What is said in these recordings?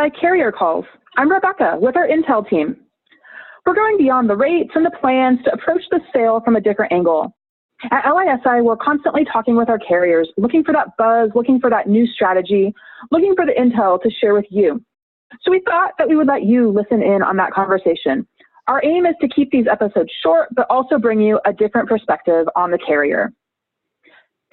LISI Carrier Calls. I'm Rebecca with our Intel team. We're going beyond the rates and the plans to approach the sale from a different angle. At LISI, we're constantly talking with our carriers, looking for that buzz, looking for that new strategy, looking for the intel to share with you. So we thought that we would let you listen in on that conversation. Our aim is to keep these episodes short, but also bring you a different perspective on the carrier.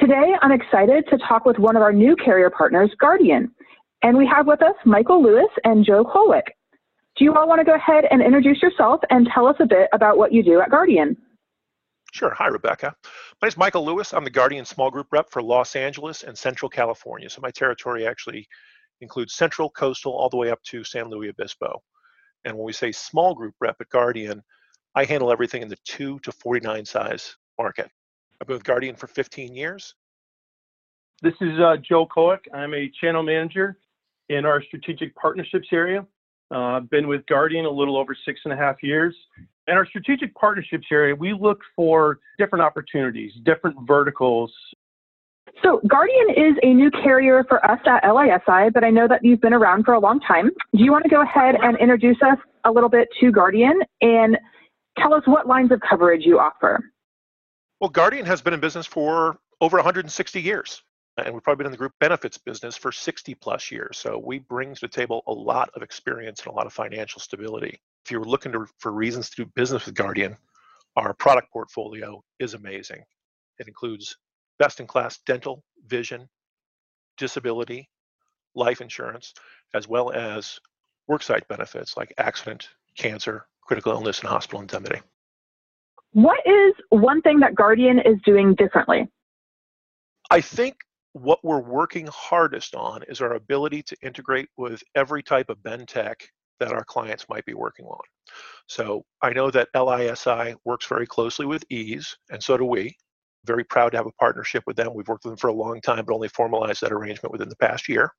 Today, I'm excited to talk with one of our new carrier partners, Guardian. And we have with us Michael Lewis and Joe Kolwick. Do you all want to go ahead and introduce yourself and tell us a bit about what you do at Guardian? Sure. Hi, Rebecca. My name is Michael Lewis. I'm the Guardian Small Group Rep for Los Angeles and Central California. So my territory actually includes Central, Coastal, all the way up to San Luis Obispo. And when we say small group rep at Guardian, I handle everything in the 2 to 49 size market. I've been with Guardian for 15 years. This is uh, Joe Koick. I'm a channel manager in our strategic partnerships area. Uh, I've been with Guardian a little over six and a half years. In our strategic partnerships area, we look for different opportunities, different verticals. So, Guardian is a new carrier for us at LISI, but I know that you've been around for a long time. Do you want to go ahead and introduce us a little bit to Guardian and tell us what lines of coverage you offer? Well, Guardian has been in business for over 160 years Uh, and we've probably been in the group benefits business for 60 plus years. So we bring to the table a lot of experience and a lot of financial stability. If you're looking to, for reasons to do business with Guardian, our product portfolio is amazing. It includes best in class dental, vision, disability, life insurance, as well as worksite benefits like accident, cancer, critical illness, and hospital indemnity. What is one thing that Guardian is doing differently? I think what we're working hardest on is our ability to integrate with every type of BenTech that our clients might be working on. So I know that LISI works very closely with Ease, and so do we. Very proud to have a partnership with them. We've worked with them for a long time, but only formalized that arrangement within the past year.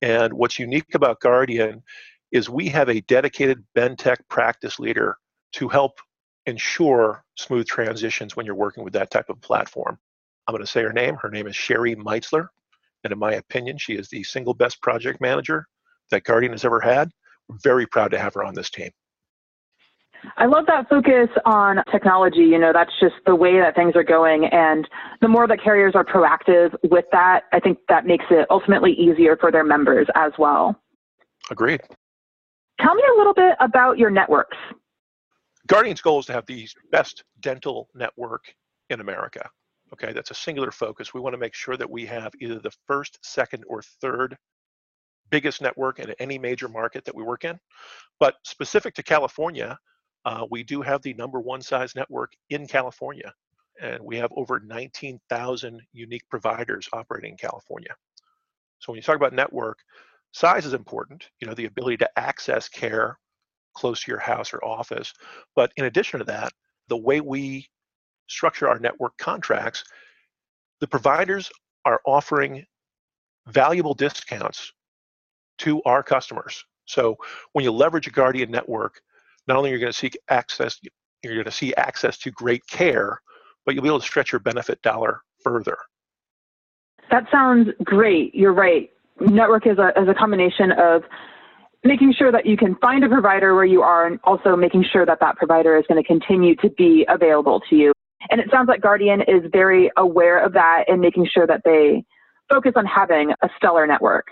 And what's unique about Guardian is we have a dedicated BenTech practice leader to help ensure smooth transitions when you're working with that type of platform. I'm going to say her name. Her name is Sherry Meitzler. And in my opinion, she is the single best project manager that Guardian has ever had. We're very proud to have her on this team. I love that focus on technology. You know, that's just the way that things are going. And the more that carriers are proactive with that, I think that makes it ultimately easier for their members as well. Agreed. Tell me a little bit about your networks. Guardian's goal is to have the best dental network in America. Okay, that's a singular focus. We want to make sure that we have either the first, second, or third biggest network in any major market that we work in. But specific to California, uh, we do have the number one size network in California, and we have over 19,000 unique providers operating in California. So when you talk about network, size is important. You know, the ability to access care close to your house or office. But in addition to that, the way we structure our network contracts, the providers are offering valuable discounts to our customers. So when you leverage a Guardian network, not only are you going to seek access, you're going to see access to great care, but you'll be able to stretch your benefit dollar further. That sounds great. You're right. Network is a, is a combination of making sure that you can find a provider where you are and also making sure that that provider is going to continue to be available to you. And it sounds like Guardian is very aware of that and making sure that they focus on having a stellar network.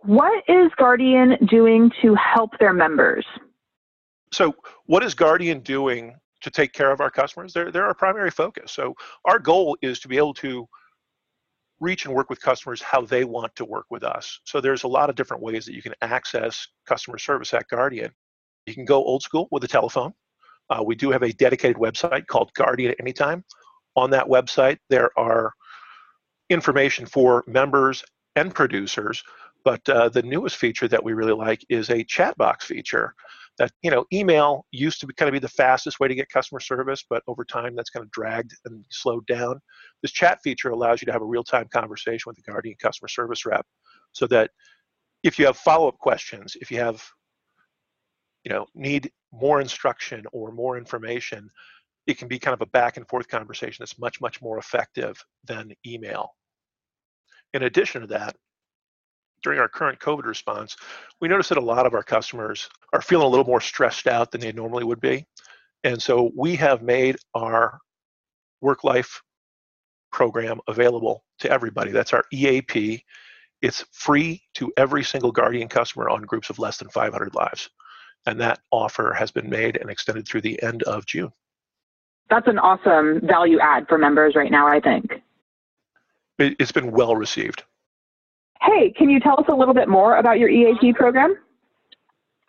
What is Guardian doing to help their members? So, what is Guardian doing to take care of our customers? They're, they're our primary focus. So, our goal is to be able to reach and work with customers how they want to work with us. So, there's a lot of different ways that you can access customer service at Guardian. You can go old school with a telephone. Uh, we do have a dedicated website called Guardian Anytime. On that website, there are information for members and producers, but uh, the newest feature that we really like is a chat box feature. That you know, email used to be kind of be the fastest way to get customer service, but over time that's kind of dragged and slowed down. This chat feature allows you to have a real-time conversation with the Guardian customer service rep, so that if you have follow-up questions, if you have you know need more instruction or more information it can be kind of a back and forth conversation that's much much more effective than email in addition to that during our current COVID response, we noticed that a lot of our customers are feeling a little more stressed out than they normally would be. And so we have made our work life program available to everybody. That's our EAP. It's free to every single Guardian customer on groups of less than 500 lives. And that offer has been made and extended through the end of June. That's an awesome value add for members right now, I think. It's been well received. Hey, can you tell us a little bit more about your EAP program?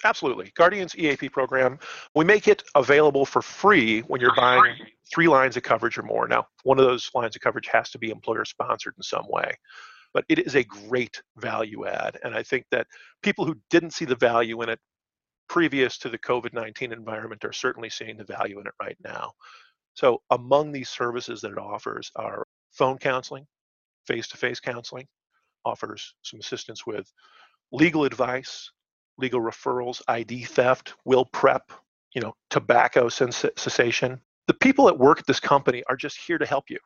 Absolutely. Guardian's EAP program, we make it available for free when you're buying three lines of coverage or more. Now, one of those lines of coverage has to be employer sponsored in some way, but it is a great value add. And I think that people who didn't see the value in it previous to the COVID 19 environment are certainly seeing the value in it right now. So, among these services that it offers are phone counseling, face to face counseling, offers some assistance with legal advice, legal referrals, ID theft, will prep, you know, tobacco cessation. The people that work at this company are just here to help you.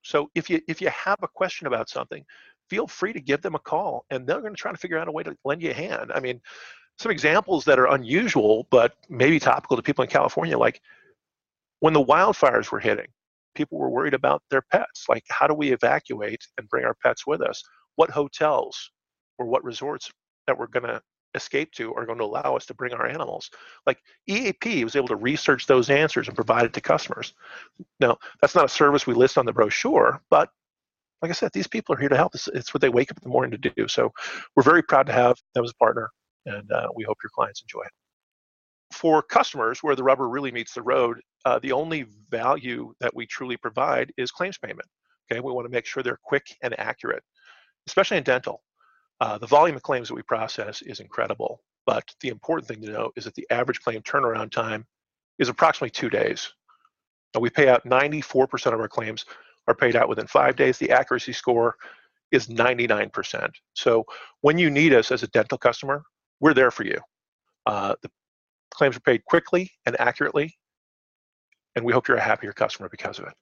So if you if you have a question about something, feel free to give them a call and they're going to try to figure out a way to lend you a hand. I mean, some examples that are unusual but maybe topical to people in California like when the wildfires were hitting, people were worried about their pets. Like how do we evacuate and bring our pets with us? What hotels or what resorts that we're going to escape to are going to allow us to bring our animals. Like EAP was able to research those answers and provide it to customers. Now, that's not a service we list on the brochure, but like I said, these people are here to help. It's, it's what they wake up in the morning to do. So we're very proud to have them as a partner, and uh, we hope your clients enjoy it. For customers, where the rubber really meets the road, uh, the only value that we truly provide is claims payment. Okay, we want to make sure they're quick and accurate, especially in dental. Uh, the volume of claims that we process is incredible, but the important thing to know is that the average claim turnaround time is approximately two days. And we pay out 94% of our claims are paid out within five days. The accuracy score is 99%. So when you need us as a dental customer, we're there for you. Uh, the claims are paid quickly and accurately, and we hope you're a happier customer because of it.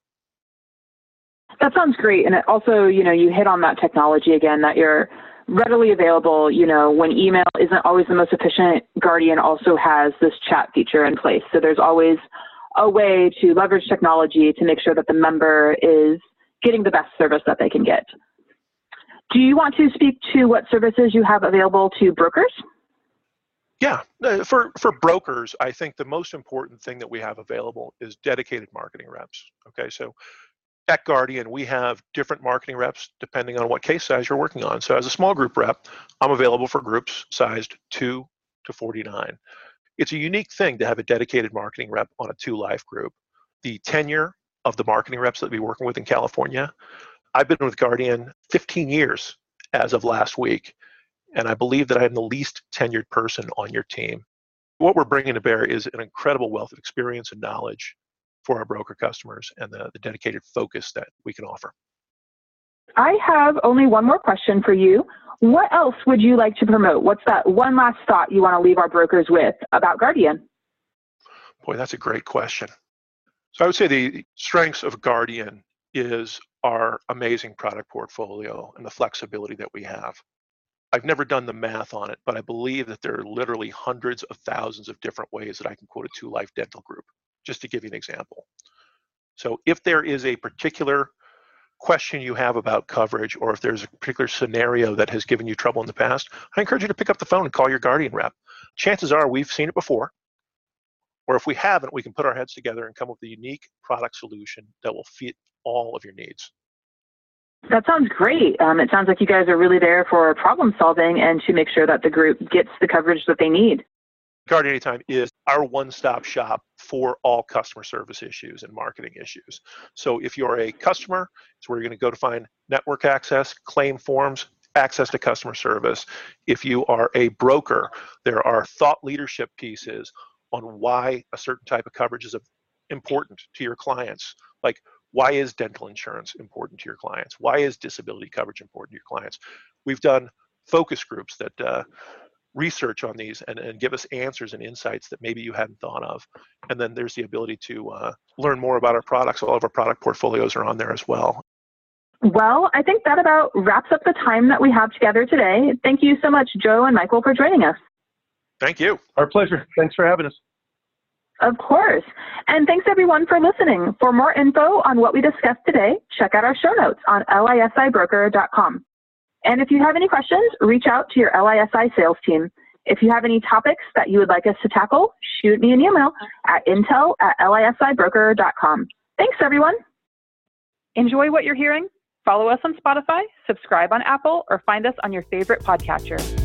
That sounds great. And also, you know, you hit on that technology again that you're readily available. You know, when email isn't always the most efficient, Guardian also has this chat feature in place. So there's always a way to leverage technology to make sure that the member is getting the best service that they can get. Do you want to speak to what services you have available to brokers? Yeah, uh, for for brokers, I think the most important thing that we have available is dedicated marketing reps. Okay, so at Guardian, we have different marketing reps depending on what case size you're working on. So as a small group rep, I'm available for groups sized 2 to 49. It's a unique thing to have a dedicated marketing rep on a two life group. The tenure of the marketing reps that we be working with in California, I've been with Guardian 15 years as of last week, and I believe that I am the least tenured person on your team. What we're bringing to bear is an incredible wealth of experience and knowledge for our broker customers and the, the dedicated focus that we can offer. I have only one more question for you. What else would you like to promote? What's that one last thought you want to leave our brokers with about Guardian? Boy, that's a great question. So I would say the strengths of Guardian is our amazing product portfolio and the flexibility that we have. I've never done the math on it, but I believe that there are literally hundreds of thousands of different ways that I can quote a two life dental group just to give you an example. So if there is a particular question you have about coverage or if there's a particular scenario that has given you trouble in the past, I encourage you to pick up the phone and call your Guardian rep. Chances are we've seen it before, or if we haven't, we can put our heads together and come up with a unique product solution that will fit all of your needs. That sounds great. Um, it sounds like you guys are really there for problem solving and to make sure that the group gets the coverage that they need. Guardian Anytime is our one-stop shop for all customer service issues and marketing issues. So if you're a customer, it's where you're going to go to find network access, claim forms, access to customer service. If you are a broker, there are thought leadership pieces on why a certain type of coverage is important to your clients. Like why is dental insurance important to your clients? Why is disability coverage important to your clients? We've done focus groups that uh, research on these and, and give us answers and insights that maybe you hadn't thought of. And then there's the ability to uh, learn more about our products. All of our product portfolios are on there as well. Well, I think that about wraps up the time that we have together today. Thank you so much, Joe and Michael, for joining us. Thank you. Our pleasure. Thanks for having us. Of course. And thanks everyone for listening. For more info on what we discussed today, check out our show notes on lisibroker.com. And if you have any questions, reach out to your LISI sales team. If you have any topics that you would like us to tackle, shoot me an email at intel at lisibroker.com. Thanks, everyone. Enjoy what you're hearing? Follow us on Spotify, subscribe on Apple, or find us on your favorite podcatcher.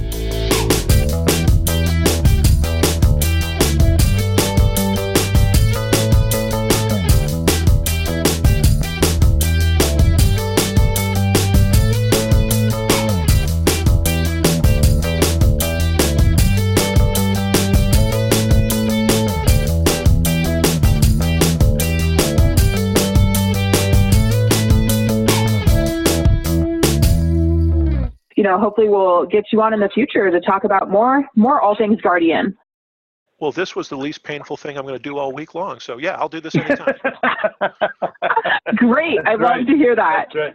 You know, hopefully we'll get you on in the future to talk about more more all things Guardian. Well, this was the least painful thing I'm going to do all week long. So yeah, I'll do this anytime. Great. I'd right. love to hear that. That's right.